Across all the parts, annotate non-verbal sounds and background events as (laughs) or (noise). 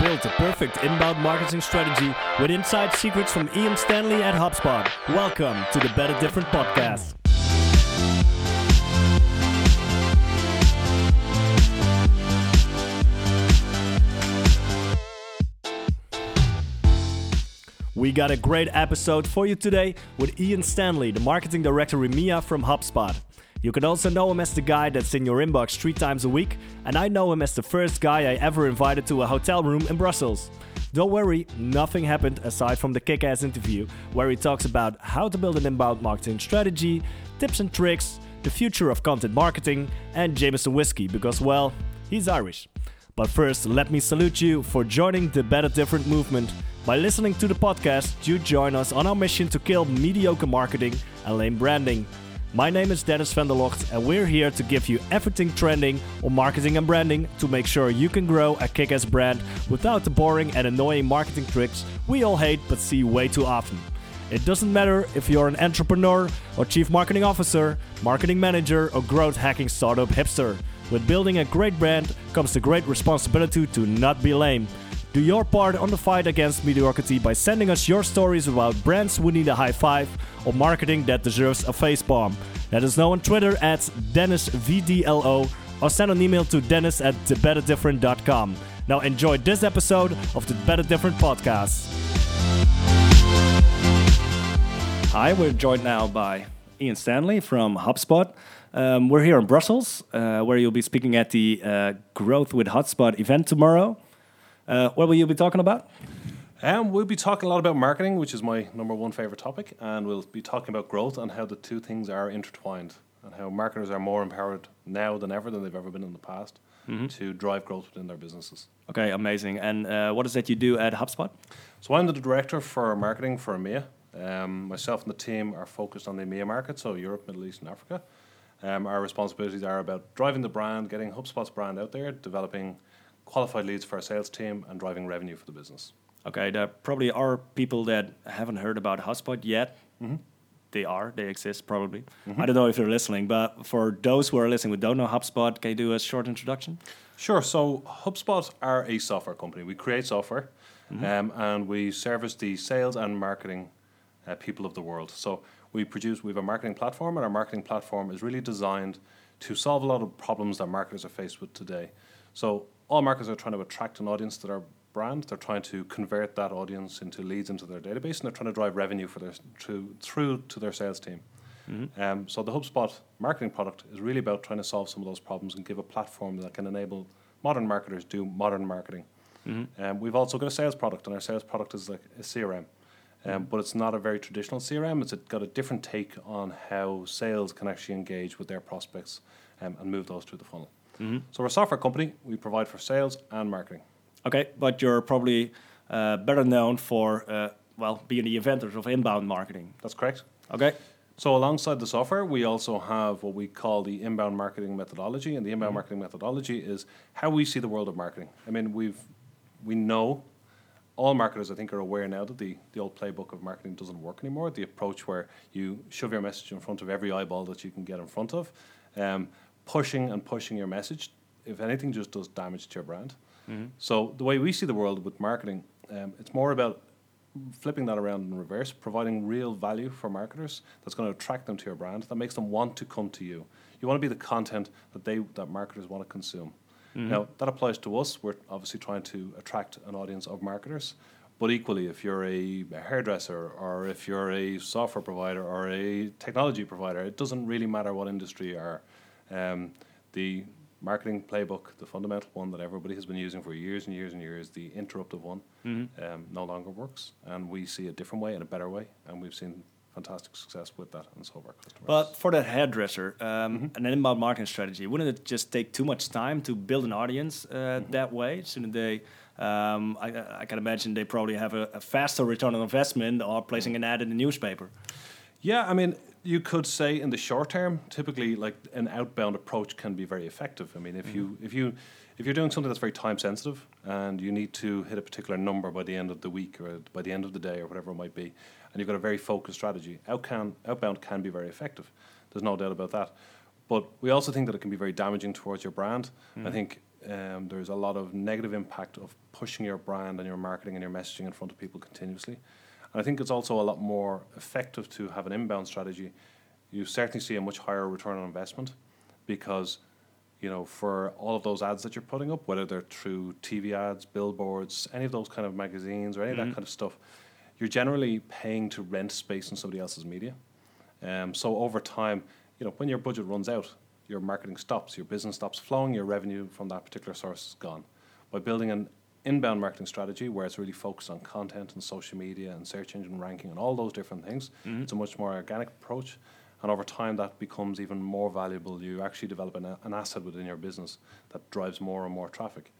Build the perfect inbound marketing strategy with inside secrets from Ian Stanley at HubSpot. Welcome to the Better Different podcast. We got a great episode for you today with Ian Stanley, the marketing director EMEA from HubSpot. You can also know him as the guy that's in your inbox three times a week, and I know him as the first guy I ever invited to a hotel room in Brussels. Don't worry, nothing happened aside from the kick ass interview, where he talks about how to build an inbound marketing strategy, tips and tricks, the future of content marketing, and Jameson whiskey because, well, he's Irish. But first, let me salute you for joining the Better Different movement. By listening to the podcast, you join us on our mission to kill mediocre marketing and lame branding. My name is Dennis van der Locht, and we're here to give you everything trending on marketing and branding to make sure you can grow a kick ass brand without the boring and annoying marketing tricks we all hate but see way too often. It doesn't matter if you're an entrepreneur or chief marketing officer, marketing manager, or growth hacking startup hipster. With building a great brand comes the great responsibility to not be lame. Do your part on the fight against mediocrity by sending us your stories about brands who need a high five or marketing that deserves a face palm. Let us know on Twitter at DennisVDLO or send an email to dennis at thebetterdifferent.com. Now enjoy this episode of the Better Different podcast. Hi, we're joined now by Ian Stanley from HubSpot. Um, we're here in Brussels, uh, where you'll be speaking at the uh, Grow with HubSpot event tomorrow. Uh, what will you be talking about? Um, we'll be talking a lot about marketing, which is my number one favorite topic, and we'll be talking about growth and how the two things are intertwined, and how marketers are more empowered now than ever than they've ever been in the past to drive growth within their businesses. Okay, amazing. And uh, what is that you do at HubSpot? So I'm the director for marketing for EMEA. Um, myself and the team are focused on the EMEA market, so Europe, Middle East, and Africa. Um, our responsibilities are about driving the brand, getting HubSpot's brand out there, developing qualified leads for our sales team, and driving revenue for the business. Okay, there probably are people that haven't heard about HubSpot yet. They are, they exist probably. I don't know if you're listening, but for those who are listening who don't know HubSpot, can you do a short introduction? Sure. So HubSpot are a software company. We create software, um, and we service the sales and marketing uh, people of the world. So we produce. We have a marketing platform, and our marketing platform is really designed to solve a lot of problems that marketers are faced with today. So all marketers are trying to attract an audience to their brand. They're trying to convert that audience into leads into their database, and they're trying to drive revenue for their through through to their sales team. Um, so the HubSpot marketing product is really about trying to solve some of those problems and give a platform that can enable modern marketers to do modern marketing. Um, we've also got a sales product, and our sales product is like a CRM, um, but it's not a very traditional CRM. It's got a different take on how sales can actually engage with their prospects um, and move those through the funnel. So we're a software company. We provide for sales and marketing. Okay, but you're probably uh, better known for, uh, well, being the inventors of inbound marketing. That's correct. Okay? So alongside the software, we also have what we call the inbound marketing methodology, and the inbound marketing methodology is how we see the world of marketing. I mean, we've we know all marketers, I think, are aware now that the, the old playbook of marketing doesn't work anymore. The approach where you shove your message in front of every eyeball that you can get in front of, um, pushing and pushing your message, if anything, just does damage to your brand. So the way we see the world with marketing, um, it's more about flipping that around in reverse, providing real value for marketers that's going to attract them to your brand, that makes them want to come to you. You want to be the content that they that marketers want to consume. Now that applies to us. We're obviously trying to attract an audience of marketers, but equally, if you're a, a hairdresser or if you're a software provider or a technology provider, it doesn't really matter what industry you are. Um, the marketing playbook, the fundamental one that everybody has been using for years and years and years, the interruptive one, um, no longer works. And we see a different way and a better way. And we've seen fantastic success with that and so our customers. But for that hairdresser, um, an inbound marketing strategy, wouldn't it just take too much time to build an audience uh, that way? Shouldn't they? Um, I, I can imagine they probably have a, a faster return on investment or placing an ad in the newspaper. Yeah, I mean, you could say in the short term, typically, like an outbound approach can be very effective. I mean, if you if you if you're doing something that's very time sensitive and you need to hit a particular number by the end of the week or by the end of the day or whatever it might be, and you've got a very focused strategy, outbound outbound can be very effective. There's no doubt about that. But we also think that it can be very damaging towards your brand. I think um, there's a lot of negative impact of pushing your brand and your marketing and your messaging in front of people continuously. And I think it's also a lot more effective to have an inbound strategy. You certainly see a much higher return on investment because you know, for all of those ads that you're putting up, whether they're through TV ads, billboards, any of those kind of magazines or any mm-hmm. of that kind of stuff, you're generally paying to rent space in somebody else's media. Um, so over time, you know, when your budget runs out, your marketing stops, your business stops flowing, your revenue from that particular source is gone. By building an inbound marketing strategy where it's really focused on content and social media and search engine ranking and all those different things, mm-hmm. it's a much more organic approach and over time, that becomes even more valuable. You actually develop an, an asset within your business that drives more and more traffic.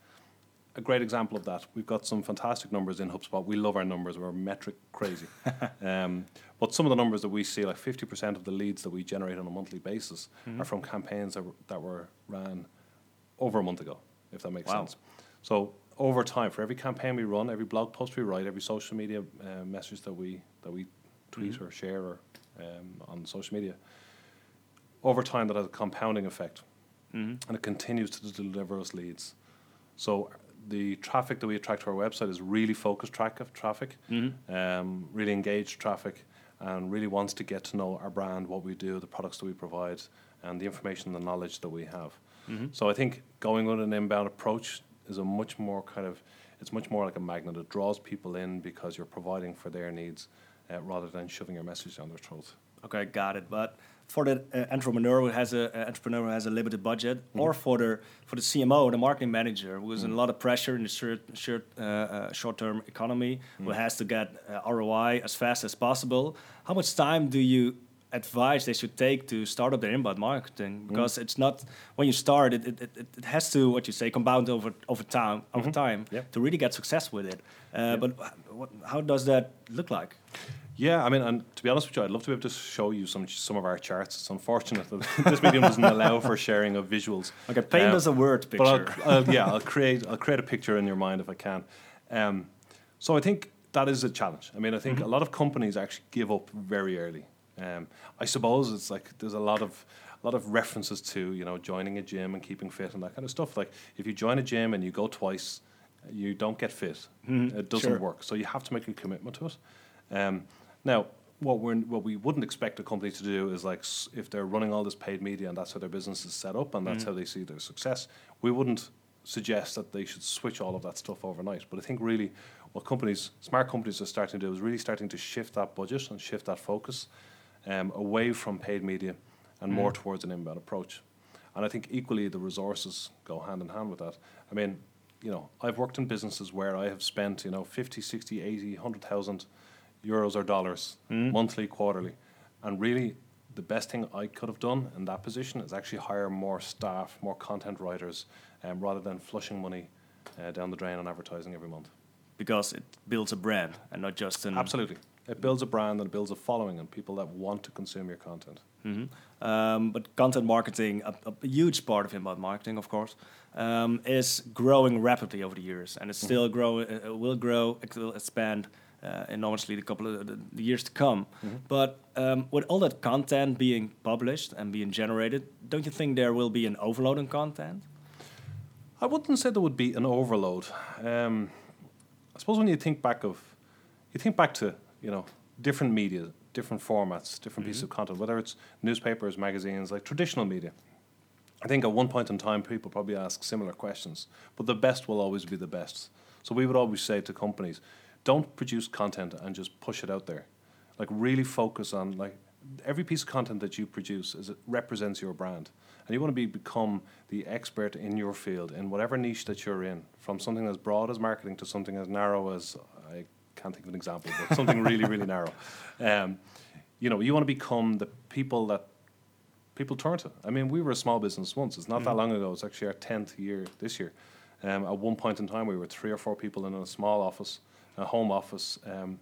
A great example of that, we've got some fantastic numbers in HubSpot. We love our numbers, we're metric crazy. (laughs) um, but some of the numbers that we see, like 50% of the leads that we generate on a monthly basis, mm-hmm. are from campaigns that, that were ran over a month ago, if that makes wow. sense. So over time, for every campaign we run, every blog post we write, every social media uh, message that we that we tweet mm-hmm. or share or um, on social media. Over time, that has a compounding effect, mm-hmm. and it continues to deliver us leads. So the traffic that we attract to our website is really focused track of traffic, mm-hmm. um, really engaged traffic, and really wants to get to know our brand, what we do, the products that we provide, and the information, and the knowledge that we have. Mm-hmm. So I think going with an inbound approach is a much more kind of it's much more like a magnet. It draws people in because you're providing for their needs uh, rather than shoving your message down their throats. Okay, got it. But for the uh, entrepreneur who has a uh, entrepreneur who has a limited budget, mm. or for the for the CMO, the marketing manager, who is mm. in a lot of pressure in the short short uh, uh, short term economy, mm. who has to get uh, ROI as fast as possible. How much time do you advice they should take to start up their inbound marketing mm. because mm. it's not when you start it, it, it, it, has to what you say compound over over time over mm-hmm. time yep. to really get success with it uh, but what, how does that look like yeah, I mean, and to be honest with you, I'd love to be able to show you some some of our charts. It's unfortunate that (laughs) this medium doesn't allow for sharing of visuals. Okay, paint um, us a word picture. But I'll, I'll, yeah, (laughs) I'll create I'll create a picture in your mind if I can. Um, so I think that is a challenge. I mean, I think mm-hmm. a lot of companies actually give up very early. Um, I suppose it's like there's a lot of a lot of references to you know joining a gym and keeping fit and that kind of stuff. Like if you join a gym and you go twice, you don't get fit. Mm-hmm. It doesn't sure. work. So you have to make a commitment to it. Um, now, what we what we wouldn't expect a company to do is like if they're running all this paid media and that's how their business is set up and that's mm-hmm. how they see their success, we wouldn't suggest that they should switch all of that stuff overnight. But I think really what companies, smart companies, are starting to do is really starting to shift that budget and shift that focus um, away from paid media and mm. more towards an inbound approach. And I think equally the resources go hand in hand with that. I mean, you know, I've worked in businesses where I have spent, you know, 50, 60, 80, 100,000 euros or dollars mm. monthly, quarterly. And really, the best thing I could have done in that position is actually hire more staff, more content writers, um, rather than flushing money uh, down the drain on advertising every month. Because it builds a brand and not just an. Absolutely. It builds a brand and it builds a following and people that want to consume your content. Mm-hmm. Um, but content marketing, a, a, huge part of inbound marketing, of course, um, is growing rapidly over the years, and it's mm-hmm. still grow. Uh, will grow. It will expand uh, enormously the couple of the, the years to come. Mm-hmm. But um, with all that content being published and being generated, don't you think there will be an overload in content? I wouldn't say there would be an overload. Um, I suppose when you think back of, you think back to you know, different media, different formats, different mm-hmm. pieces of content, whether it's newspapers, magazines, like traditional media. I think at one point in time, people probably ask similar questions, but the best will always be the best. So we would always say to companies, don't produce content and just push it out there. Like really focus on like every piece of content that you produce is it represents your brand, and you want to be become the expert in your field in whatever niche that you're in, from something as broad as marketing to something as narrow as can't think of an example, but something really, really (laughs) narrow. Um, you know, you want to become the people that people turn to. I mean, we were a small business once. It's not mm. that long ago. It's actually our tenth year this year. Um, at one point in time, we were three or four people in a small office, a home office, um,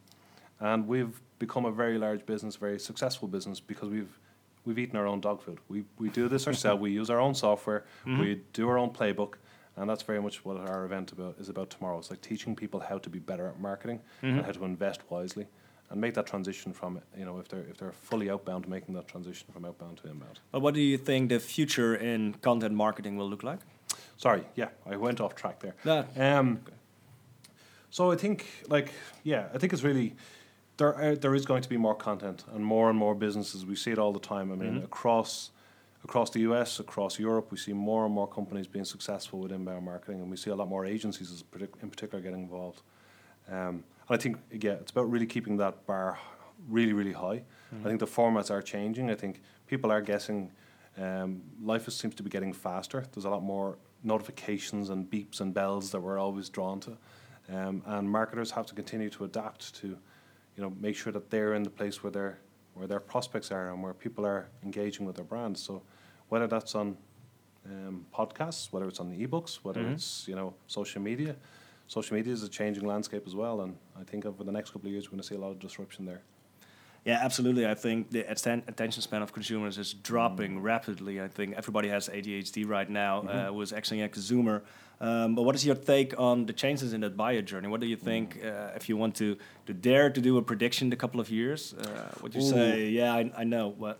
and we've become a very large business, very successful business because we've we've eaten our own dog food. We we do this (laughs) ourselves. we use our own software. Mm-hmm. We do our own playbook. And that's very much what our event about is about tomorrow. It's like teaching people how to be better at marketing mm-hmm. and how to invest wisely and make that transition from you know if they're if they're fully outbound making that transition from outbound to inbound. But what do you think the future in content marketing will look like? Sorry, yeah, I went off track there. No. Um, so I think, like, yeah, I think it's really there. Are, there is going to be more content and more and more businesses. We see it all the time. I mean, across across the US, across Europe, we see more and more companies being successful with inbound marketing, and we see a lot more agencies, in particular, getting involved. Um, and I think, yeah, it's about really keeping that bar really, really high. I think the formats are changing. I think people are guessing. Um, life is, seems to be getting faster. There's a lot more notifications and beeps and bells that we're always drawn to, um, and marketers have to continue to adapt to, you know, make sure that they're in the place where their where their prospects are and where people are engaging with their brands. So, whether that's on um, podcasts, whether it's on the ebooks, whether it's you know social media, social media is a changing landscape as well, and I think over the next couple of years we're going to see a lot of disruption there. Yeah, absolutely. I think the atten- attention span of consumers is dropping rapidly. I think everybody has ADHD right now, uh, was like a zoomer. Um, but what is your take on the changes in that buyer journey? What do you think uh, if you want to, to dare to do a prediction in a couple of years? Uh, would you say, yeah, I, I know, but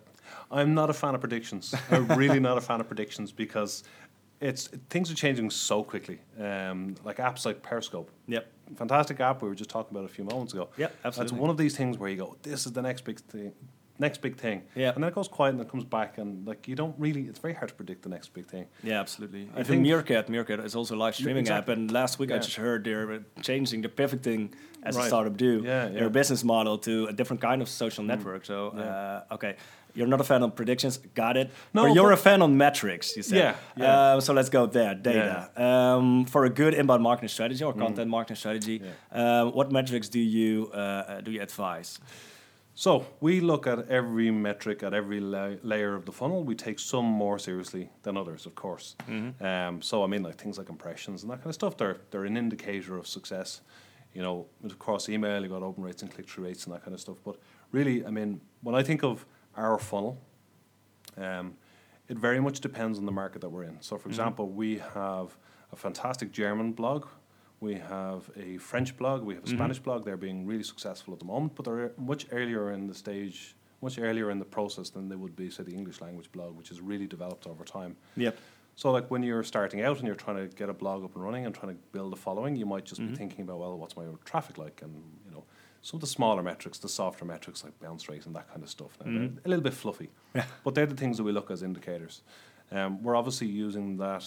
I'm not a fan of predictions. I'm really not a fan of predictions because it's things are changing so quickly. Um, like apps like Periscope. Yep. Fantastic app we were just talking about a few moments ago. Yep, absolutely. That's one of these things where you go, this is the next big thing. Next big thing, Yeah. and then it goes quiet and it comes back, and like you don't really. It's very hard to predict the next big thing. Yeah, absolutely. I I think- Meerkat, Meerkat is also a live streaming exactly. app, and last week I just heard they're changing, they're pivoting as a startup do Yeah, their business model to a different kind of social network. So, Yeah. uh, okay, you're not a fan of predictions, got it. No, but you're but- a fan on metrics, you said. Yeah, yeah. Uh, so let's go there, data. Um, for a good inbound marketing strategy or content marketing strategy, uh, what metrics do you uh, do you advise? So we look at every metric at every la- layer of the funnel. We take some more seriously than others, of course. Um, so I mean, like things like impressions and that kind of stuff. They're they're an indicator of success. You know, across email, you got open rates and click through rates and that kind of stuff. But really, I mean, when I think of our funnel, um, it very much depends on the market that we're in. So, for mm-hmm. example, we have a fantastic German blog. We have a French blog. We have a mm-hmm. Spanish blog. They're being really successful at the moment, but they're much earlier in the stage, much earlier in the process than they would be, say, the English language blog, which is really developed over time. Yep. So, like when you're starting out and you're trying to get a blog up and running and trying to build a following, you might just be mm-hmm. thinking about, well, what's my traffic like, and you know, some of the smaller metrics, the softer metrics like bounce rate and that kind of stuff. Now, they're a little bit fluffy, but they're the things that we look as indicators. Um, we're obviously using that.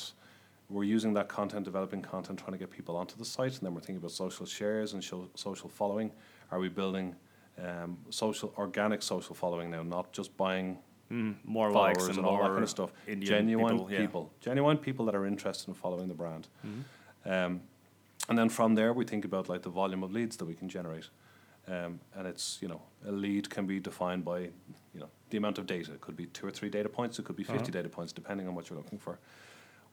We're using that content, developing content, trying to get people onto the site, and then we're thinking about social shares and show, social following. Are we building um, social, organic social following now, not just buying Mm, more likes and, and all that kind of stuff. Indian genuine people, people, yeah. genuine people that are interested in following the brand. Mm-hmm. Um, and then from there, we think about like the volume of leads that we can generate. Um, and it's you know a lead can be defined by you know the amount of data. It could be two or three data points. It could be 50 Uh-huh. data points, depending on what you're looking for.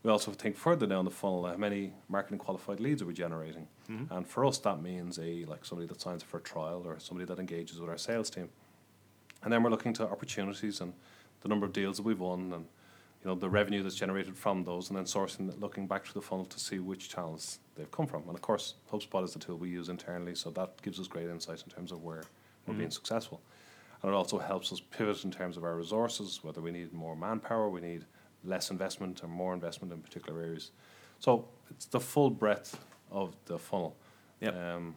We also think further down the funnel. How many marketing qualified leads are we generating? Mm-hmm. And for us, that means a like somebody that signs up for a trial or somebody that engages with our sales team. And then we're looking to opportunities and the number of deals that we've won and you know the revenue that's generated from those and then sourcing looking back to the funnel to see which channels they've come from. And of course HubSpot is the tool we use internally, so that gives us great insight in terms of where we're being successful. And it also helps us pivot in terms of our resources, whether we need more manpower, we need less investment or more investment in particular areas. So it's the full breadth of the funnel. Yep. Um,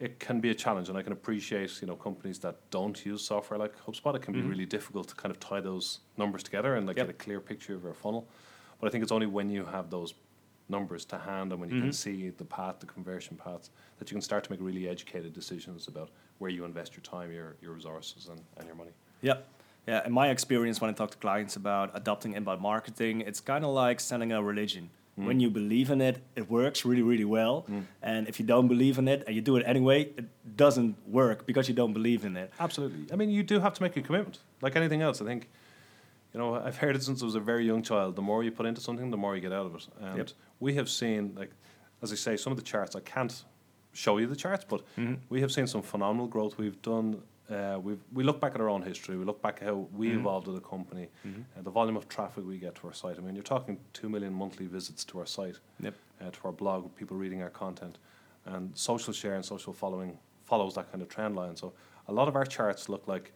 it can be a challenge, and I can appreciate you know companies that don't use software like HubSpot. It can be mm-hmm. really difficult to kind of tie those numbers together and like Yep. get a clear picture of your funnel. But I think it's only when you have those numbers to hand and when you can mm-hmm. see the path, the conversion paths, that you can start to make really educated decisions about where you invest your time, your your resources, and, and your money. Yeah. Yeah, in my experience, when I talk to clients about adopting inbound marketing, it's kind of like selling a religion. Mm. When you believe in it, it works really, really well. Mm. And if you don't believe in it and you do it anyway, it doesn't work because you don't believe in it. Absolutely. I mean, you do have to make a commitment. Like anything else, I think, you know, I've heard it since I was a very young child. The more you put into something, the more you get out of it. And Yep. we have seen, like, as I say, some of the charts, I can't show you the charts, but mm-hmm. we have seen some phenomenal growth. We've done, uh, we've, we look back at our own history. We look back at how we evolved as a company, uh, the volume of traffic we get to our site. I mean, you're talking 2 million monthly visits to our site Yep. uh, to our blog, people reading our content, and social share and social following follows that kind of trend line. So a lot of our charts look like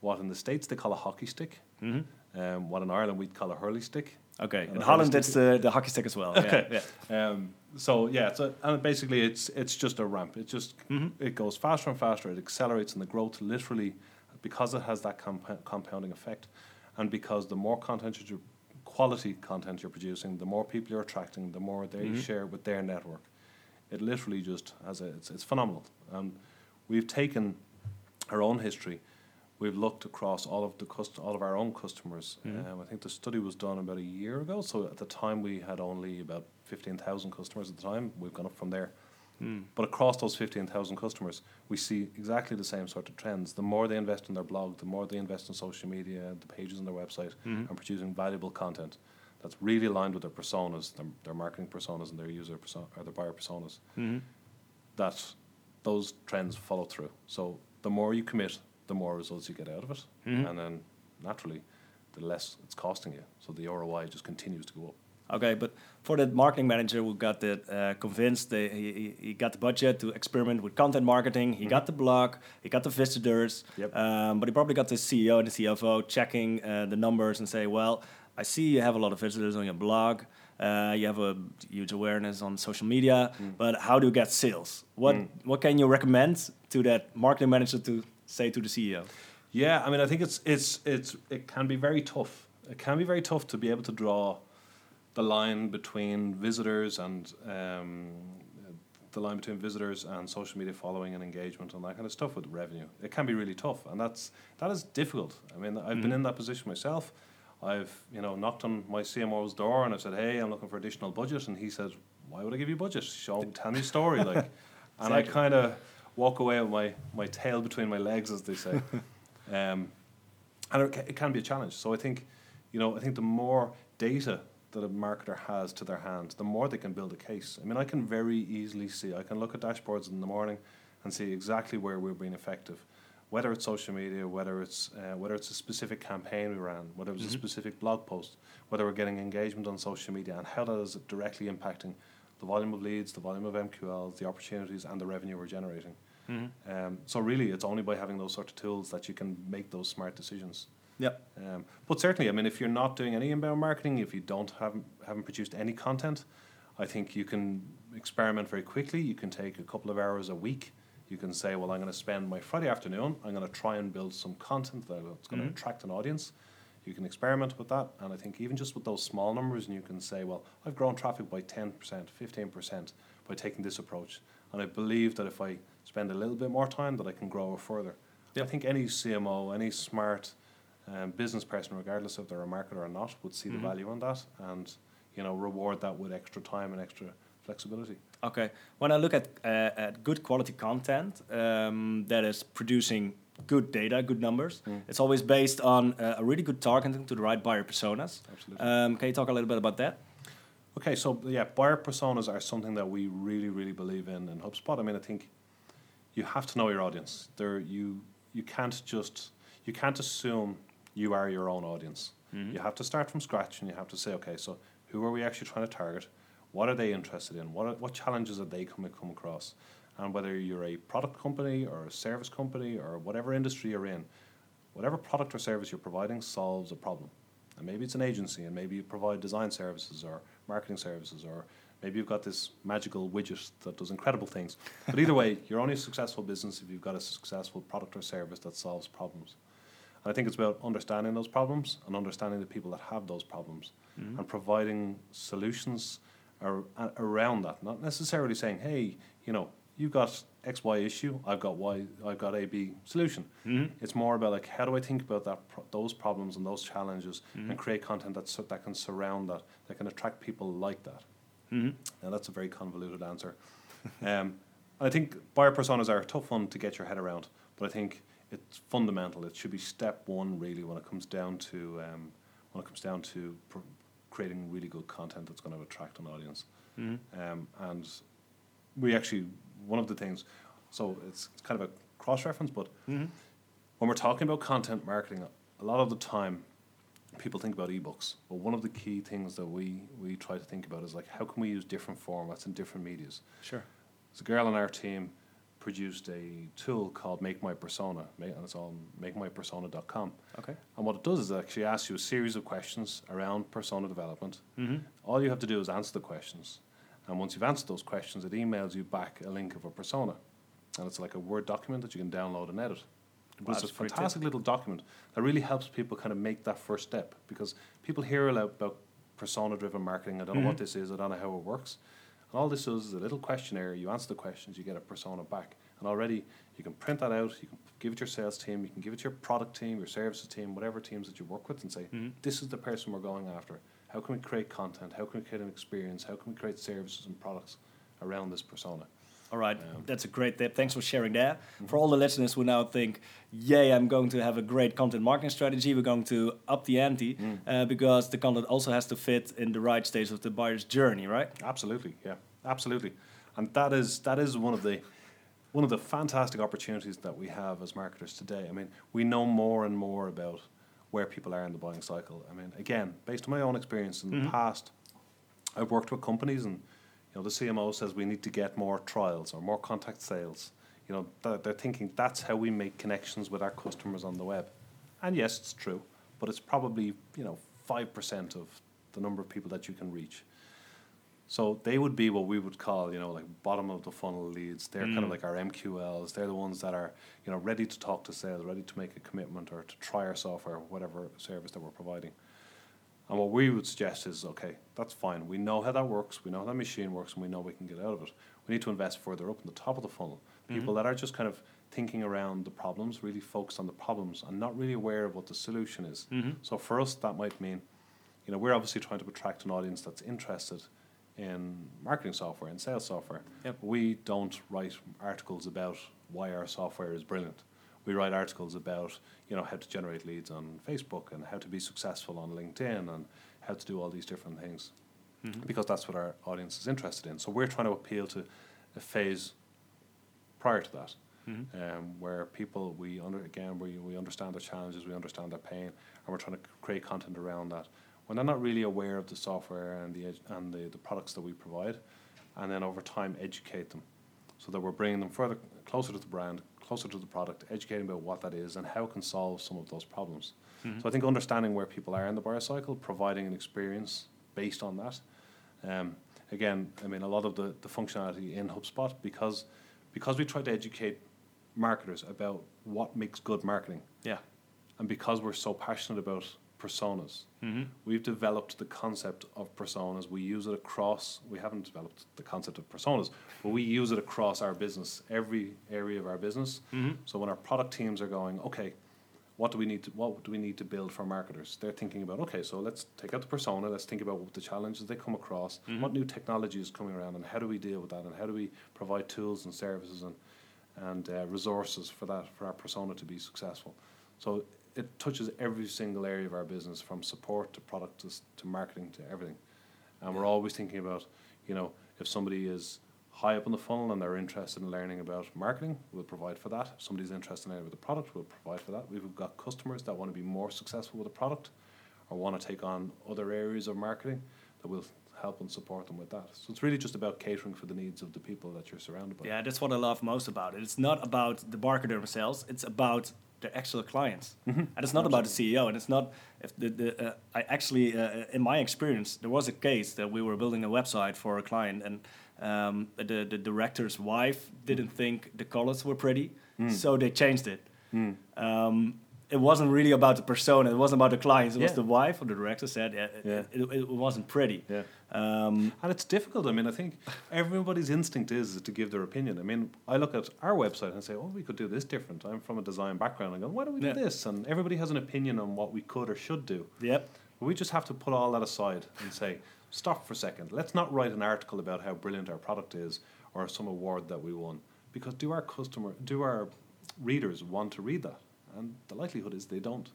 what in the states they call a hockey stick, Mm-hmm. um, what in Ireland we'd call a hurley stick. Okay, And in Holland, it's the, the hockey stick as well. Okay. Yeah, yeah. Um, so yeah, so and basically it's it's just a ramp. It just Mm-hmm. it goes faster and faster. It accelerates in the growth literally because it has that comp- compounding effect, and because the more content you're quality content you're producing, the more people you're attracting, the more they Mm-hmm. share with their network. It literally just has a it's, it's phenomenal, and we've taken our own history. We've looked across all of the cust- all of our own customers. Mm-hmm. Um, I think the study was done about a year ago. So at the time we had only about fifteen thousand customers at the time. We've gone up from there. Hmm. But across those fifteen thousand customers, we see exactly the same sort of trends. The more they invest in their blog, the more they invest in social media, the pages on their website, Mm-hmm. and producing valuable content that's really aligned with their personas, their, their marketing personas, and their user persona or their buyer personas. Mm-hmm. That those trends follow through. So the more you commit, the more results you get out of it, Mhm. and then naturally, the less it's costing you. So the ROI just continues to go up. Okay, but for the marketing manager who got it uh, convinced, they, he, he- got the budget to experiment with content marketing. He got the blog, he got the visitors, Yep. um, but he probably got the CEO and the CFO checking uh, the numbers and say, well, I see you have a lot of visitors on your blog. Uh, you have a huge awareness on social media, but how do you get sales? What what can you recommend to that marketing manager to say to the CEO? Yeah, I mean, I think it's it's it's it can be very tough. It can be very tough to be able to draw the line between visitors and um, the line between visitors and social media following and engagement and that kind of stuff with revenue. It can be really tough, and that's that is difficult. I mean, I've been in that position myself. I've you know knocked on my CMO's door and I've said, "Hey, I'm looking for additional budget," and he said, "Why would I give you budget? Show, tell me a story." Like, (laughs) and I kind of walk away with my my tail between my legs, as they say. (laughs) um, and it, it can be a challenge. So I think, you know, I think the more data that a marketer has to their hand, the more they can build a case. I mean, I can very easily see. I can look at dashboards in the morning and see exactly where we're being effective, whether it's social media, whether it's uh, whether it's a specific campaign we ran, whether it's a specific blog post, whether we're getting engagement on social media, and how that is directly impacting the volume of leads, the volume of MQLs, the opportunities, and the revenue we're generating. Um, so really, it's only by having those sort of tools that you can make those smart decisions. Yep. Um, but certainly, I mean, if you're not doing any inbound marketing, if you don't haven't haven't produced any content, I think you can experiment very quickly. You can take a couple of hours a week. You can say, well, I'm going to spend my Friday afternoon. I'm going to try and build some content that's going to attract an audience. You can experiment with that, and I think even just with those small numbers, and you can say, well, I've grown traffic by ten percent, fifteen percent by taking this approach, and I believe that if I spend a little bit more time, that I can grow it further. I think any CMO, any smart um, business person, regardless if they're a marketer or not, would see the value in that and you know reward that with extra time and extra flexibility. Okay. When I look at uh, at good quality content um, that is producing good data, good numbers, it's always based on uh, a really good targeting to the right buyer personas. Absolutely. Um, can you talk a little bit about that? Okay, so yeah, buyer personas are something that we really, really believe in in HubSpot. I mean, I think you have to know your audience. There, you you can't just you can't assume you are your own audience. Mm-hmm. You have to start from scratch, and you have to say, okay, so who are we actually trying to target? What are they interested in? What are, what challenges are they coming come across? And whether you're a product company or a service company or whatever industry you're in, whatever product or service you're providing solves a problem. And maybe it's an agency, and maybe you provide design services or marketing services, or maybe you've got this magical widget that does incredible things. But either way, you're only a successful business if you've got a successful product or service that solves problems. And I think it's about understanding those problems and understanding the people that have those problems mm-hmm. and providing solutions ar- around that. Not necessarily saying, hey, you know, you've got X, Y issue, I've got Y, I've got A, B solution. Mm-hmm. It's more about like, how do I think about that, pro- those problems and those challenges mm-hmm. and create content that, that can surround that, that can attract people like that. Now, that's a very convoluted answer. (laughs) um, I think buyer personas are a tough one to get your head around, but I think it's fundamental. It should be step one, really, when it comes down to um, when it comes down to pr- creating really good content that's going to attract an audience. Um, and we actually one of the things, so it's, it's kind of a cross reference, but when we're talking about content marketing, a lot of the time people think about ebooks, but one of the key things that we, we try to think about is like how can we use different formats and different medias. Sure. A girl on our team produced a tool called Make My Persona, and it's on makemypersona.com. Okay. And what it does is it actually asks you a series of questions around persona development. Mm-hmm. All you have to do is answer the questions. And once you've answered those questions, it emails you back a link of a persona. And it's like a Word document that you can download and edit. Wow, it's a that's pretty tip. fantastic little document that really helps people kind of make that first step because people hear a lot about persona driven marketing. I don't know what Mhm. this is, I don't know how it works. And all this is is a little questionnaire. You answer the questions, you get a persona back. And already you can print that out, you can give it to your sales team, you can give it to your product team, your services team, whatever teams that you work with, and say, Mhm. this is the person we're going after. How can we create content? How can we create an experience? How can we create services and products around this persona? All right, Um, that's a great tip. Thanks for sharing that. For all the listeners who now think, "Yay, I'm going to have a great content marketing strategy," we're going to up the ante Mm. uh, because the content also has to fit in the right stage of the buyer's journey, right? Absolutely, yeah, absolutely, and that is that is one of the one of the fantastic opportunities that we have as marketers today. I mean, we know more and more about where people are in the buying cycle. I mean, again, based on my own experience in Mhm. the past, I've worked with companies, and you know, the CMO says we need to get more trials or more contact sales. You know, th- they're thinking that's how we make connections with our customers on the web, and yes, it's true, but it's probably you know five percent of the number of people that you can reach. So they would be what we would call, you know, like bottom of the funnel leads. They're kind Mm. of like our MQLs. They're the ones that are, you know, ready to talk to sales, ready to make a commitment or to try our software, whatever service that we're providing. And what we would suggest is, okay, that's fine. We know how that works. We know how that machine works, and we know we can get out of it. We need to invest further up in the top of the funnel. People Mhm. that are just kind of thinking around the problems, really focused on the problems, and not really aware of what the solution is. Mm-hmm. So for us, that might mean, you know, we're obviously trying to attract an audience that's interested in marketing software and sales software. Yep. We don't write articles about why our software is brilliant. We write articles about, you know, how to generate leads on Facebook and how to be successful on LinkedIn and how to do all these different things Mm-hmm. because that's what our audience is interested in. So we're trying to appeal to a phase prior to that Mm-hmm. um, where people we under again we, we understand their challenges, we understand their pain, and we're trying to create content around that. When they're not really aware of the software and the ed- and the, the products that we provide, and then over time educate them, so that we're bringing them further closer to the brand, closer to the product, educating about what that is and how it can solve some of those problems. Mhm. So I think understanding where people are in the buyer cycle, providing an experience based on that. Um, again, I mean, a lot of the, the functionality in HubSpot because because we try to educate marketers about what makes good marketing, Yeah. and because we're so passionate about personas, Mm-hmm. we've developed the concept of personas. We use it across. We haven't developed the concept of personas, but we use it across our business, every area of our business. Mm-hmm. So when our product teams are going, okay, what do we need to what do we need to build for marketers? They're thinking about, okay, so let's take out the persona, let's think about what the challenges they come across, Mhm. what new technology is coming around and how do we deal with that and how do we provide tools and services and and uh, resources for that for our persona to be successful. So it touches every single area of our business from support to product to, to marketing to everything. And we're always thinking about, you know, if somebody is high up in the funnel and they're interested in learning about marketing, we'll provide for that. If somebody's interested in learning about the product, we'll provide for that. We've got customers that want to be more successful with the product or want to take on other areas of marketing that we'll help and support them with that. So it's really just about catering for the needs of the people that you're surrounded by. Yeah, that's what I love most about it. It's not about the marketer themselves; it's about the actual clients, Mhm. and it's not about the CEO. And it's not if the, the uh, I actually, uh, in my experience, there was a case that we were building a website for a client, and um, the the director's wife didn't think the colors were pretty, Mm. so they changed it. Mm. Um, it wasn't really about the persona. It wasn't about the clients. It was the wife or the director said yeah, it, Yeah. it, it wasn't pretty. Yeah. Um, And it's difficult. I mean, I think everybody's instinct is to give their opinion. I mean, I look at our website and say, oh, we could do this different. I'm from a design background. I go, why don't we Yeah. do this? And everybody has an opinion on what we could or should do. yep. But we just have to put all that aside and say, stop for a second. Let's not write an article about how brilliant our product is or some award that we won. Because do our customer, do our readers want to read that? And the likelihood is they don't.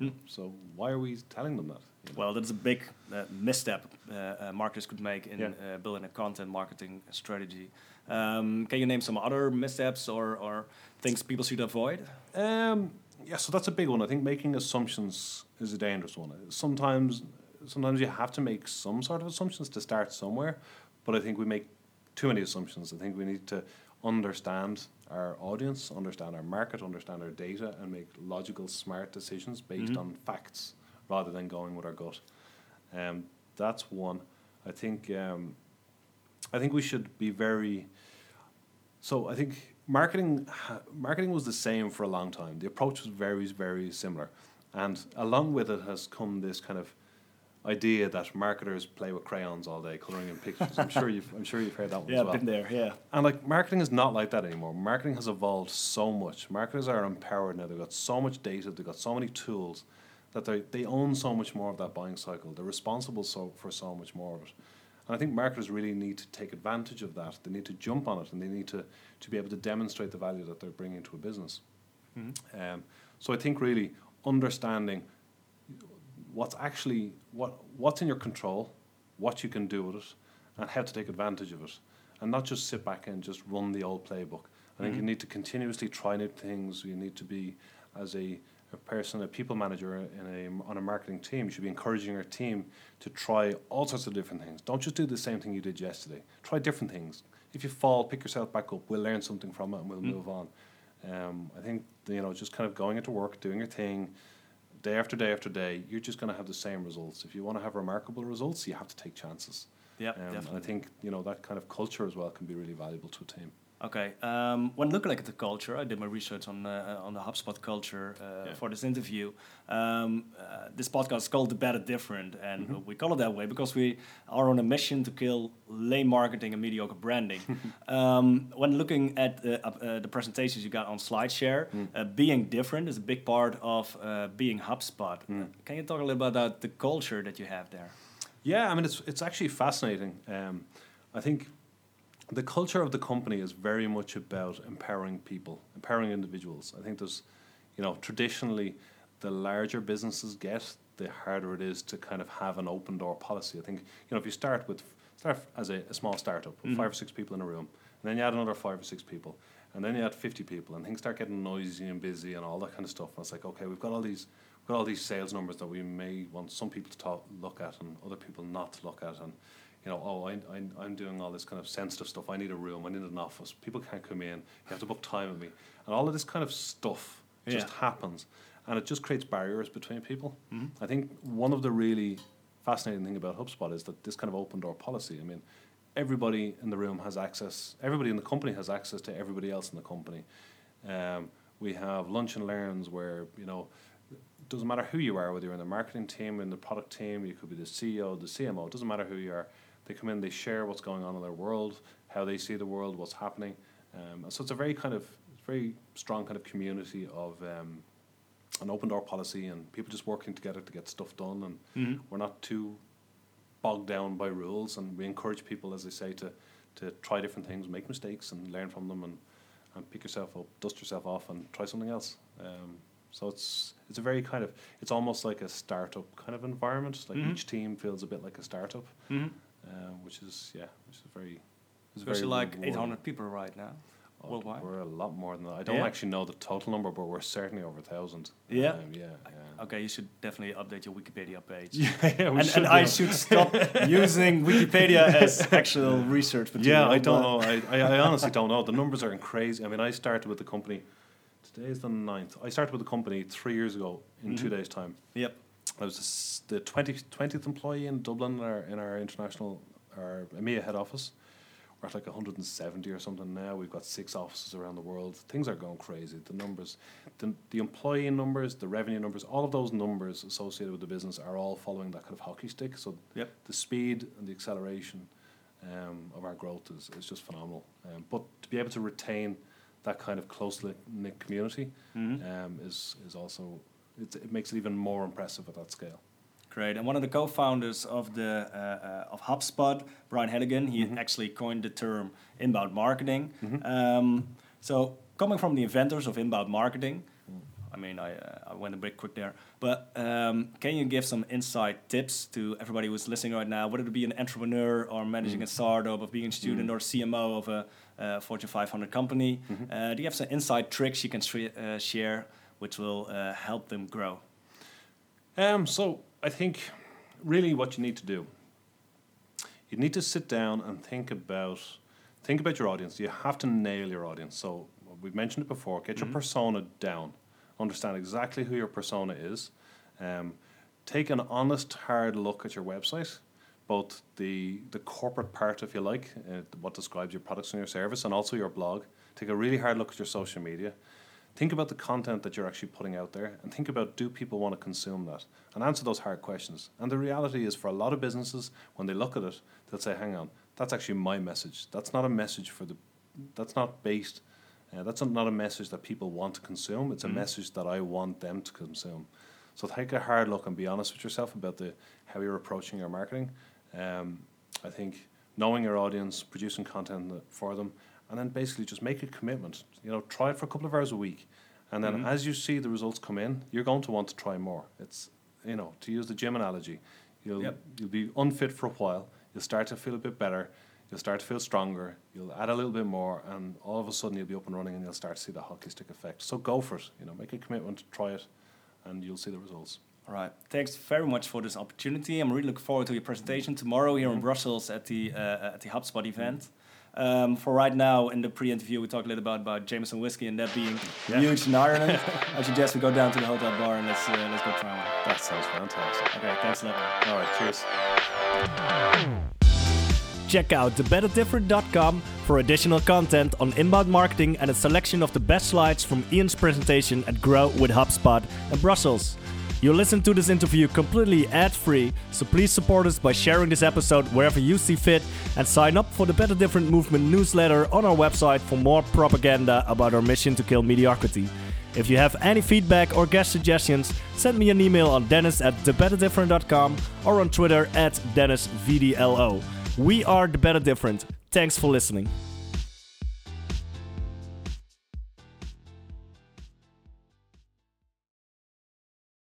You know? So why are we telling them that? you know? Well, that's a big uh, misstep uh, uh, marketers could make in Yeah. uh, building a content marketing strategy. Um, can you name some other missteps or, or things people should avoid? Um, yeah, so that's a big one. I think making assumptions is a dangerous one. Sometimes, sometimes you have to make some sort of assumptions to start somewhere, but I think we make too many assumptions. I think we need to understand our audience, understand our market, understand our data, and make logical, smart decisions based Mhm. on facts rather than going with our gut. Um, that's one. I think. Um, I think we should be very. So I think marketing, ha- marketing was the same for a long time. The approach was very, very similar, and along with it has come this kind of idea that marketers play with crayons all day, coloring in pictures. I'm sure you've, I'm sure you've heard that one Yeah, as well. been there. Yeah. And like marketing is not like that anymore. Marketing has evolved so much. Marketers are empowered now. They've got so much data. They've got so many tools that they they own so much more of that buying cycle. They're responsible so for so much more of it. And I think marketers really need to take advantage of that. They need to jump on it, and they need to to be able to demonstrate the value that they're bringing to a business. Um, so I think really understanding what's actually what what's in your control, what you can do with it, and how to take advantage of it, and not just sit back and just run the old playbook. I think you mm-hmm. need to continuously try new things. You need to be as a, a person, a people manager uh, in a on a marketing team. You should be encouraging your team to try all sorts of different things. Don't just do the same thing you did yesterday. Try different things. If you fall, pick yourself back up. We'll learn something from it and we'll mm. move on. Um, I think you know just kind of going into work, doing your thing, day after day after day, you're just going to have the same results. If you want to have remarkable results, you have to take chances. Yeah, Um, and I think you know that kind of culture as well can be really valuable to a team. Okay. Um, when looking at the culture, I did my research on uh, on the HubSpot culture uh, Yeah. for this interview. Um, uh, this podcast is called "The Better Different," and Mm-hmm. we call it that way because we are on a mission to kill lame marketing and mediocre branding. (laughs) um, when looking at uh, uh, the presentations you got on SlideShare, Mm. uh, being different is a big part of uh, being HubSpot. Mm. Can you talk a little bit about the culture that you have there? Yeah, I mean it's it's actually fascinating. Um, I think the culture of the company is very much about empowering people, empowering individuals. I think there's, you know, traditionally, the larger businesses get, the harder it is to kind of have an open door policy. I think you know if you start with start as a, a small startup, with Mhm. five or six people in a room, and then you add another five or six people, and then you add fifty people, and things start getting noisy and busy and all that kind of stuff. And it's like, okay, we've got all these. We've got all these sales numbers that we may want some people to talk, look at and other people not to look at, and you know, oh, I, I, I'm doing all this kind of sensitive stuff. I need a room. I need an office. People can't come in. You have to book time with me, and all of this kind of stuff just Yeah. happens, and it just creates barriers between people. Mhm. I think one of the really fascinating thing about HubSpot is that this kind of open door policy. I mean, everybody in the room has access. Everybody in the company has access to everybody else in the company. Um, we have lunch and learns where you know it doesn't matter who you are, whether you're in the marketing team, in the product team, you could be the CEO, the CMO. It doesn't matter who you are. They come in, they share what's going on in their world, how they see the world, what's happening. Um, and so it's a very kind of very strong kind of community of um, an open door policy and people just working together to get stuff done. And Mhm. we're not too bogged down by rules. And we encourage people, as I say, to to try different things, make mistakes, and learn from them, and, and pick yourself up, dust yourself off, and try something else. Um, so it's it's a very kind of it's almost like a startup kind of environment. Like Mhm. each team feels a bit like a startup, Mhm. Uh, which is yeah, which is very. It's very like rewarding. 800 people right now. Oh, worldwide? We're a lot more than that. I don't Yeah? actually know the total number, but we're certainly over a thousand. Yeah? Um, yeah. yeah. Okay, you should definitely update your Wikipedia page. Yeah, (laughs) yeah, we and, should and I should stop (laughs) using Wikipedia as actual research material. Yeah, I don't know. I, I, I honestly don't know. The numbers are crazy. I mean, I started with the company. Today is the 9th. I started with the company three years ago in two Mhm. days' time. Yep. I was the s- 20, 20th employee in Dublin in our, in our international, our EMEA head office. We're at like 170 or something now. We've got six offices around the world. Things are going crazy. The numbers, the, the employee numbers, the revenue numbers, all of those numbers associated with the business are all following that kind of hockey stick. So Yep. the speed and the acceleration um, of our growth is, is just phenomenal. Um, but to be able to retain that kind of close knit community Mhm. um, is, is also, it's, it makes it even more impressive at that scale. Great. And one of the co-founders of the uh, uh, of HubSpot, Brian Halligan, he Mhm. actually coined the term inbound marketing. Mhm. Um, so coming from the inventors of inbound marketing, Mm. I mean, I, uh, I went a bit quick there, but um, can you give some insight tips to everybody who's listening right now, whether to be an entrepreneur or managing Mm. a startup, of being a student Mm. or CMO of a uh, Fortune 500 company? Mhm. Uh, do you have some inside tricks you can uh, share which will uh, help them grow? Um, so I think really what you need to do, you need to sit down and think about think about your audience. You have to nail your audience. So we've mentioned it before. Get your persona down. Understand exactly who your persona is. Um, take an honest, hard look at your website, both the the corporate part, if you like, uh, what describes your products and your service, and also your blog. Take a really hard look at your social media. Think about the content that you're actually putting out there, and think about do people want to consume that, and answer those hard questions. And the reality is, for a lot of businesses, when they look at it, they'll say, "Hang on, that's actually my message. That's not a message for the, that's not based." Uh, that's not a message that people want to consume. It's a message that I want them to consume. So take a hard look and be honest with yourself about the how you're approaching your marketing. Um, I think knowing your audience, producing content for them, and then basically just make a commitment. You know, try it for a couple of hours a week, and then as you see the results come in, you're going to want to try more. It's you know to use the gym analogy, you'll Yep. you'll be unfit for a while. You'll start to feel a bit better. You'll start to feel stronger. You'll add a little bit more, and all of a sudden you'll be up and running, and you'll start to see the hockey stick effect. So go for it. You know, make a commitment, try it, and you'll see the results. All right. Thanks very much for this opportunity. I'm really looking forward to your presentation tomorrow here in Brussels at the uh, at the HubSpot event. Um, for right now, in the pre-interview, we talked a little about about Jameson whiskey and that being Yeah. huge in Ireland. (laughs) I suggest we go down to the hotel bar and let's uh, let's go try one. That sounds fantastic. Okay, thanks a lot. All right, cheers. Check out thebetterdifferent.com for additional content on inbound marketing and a selection of the best slides from Ian's presentation at Grow with HubSpot in Brussels. You listen to this interview completely ad free, so please support us by sharing this episode wherever you see fit and sign up for the Better Different Movement newsletter on our website for more propaganda about our mission to kill mediocrity. If you have any feedback or guest suggestions, send me an email on dennis at thebetterdifferent.com or on Twitter at dennisvdlo. We are The Better Different. Thanks for listening.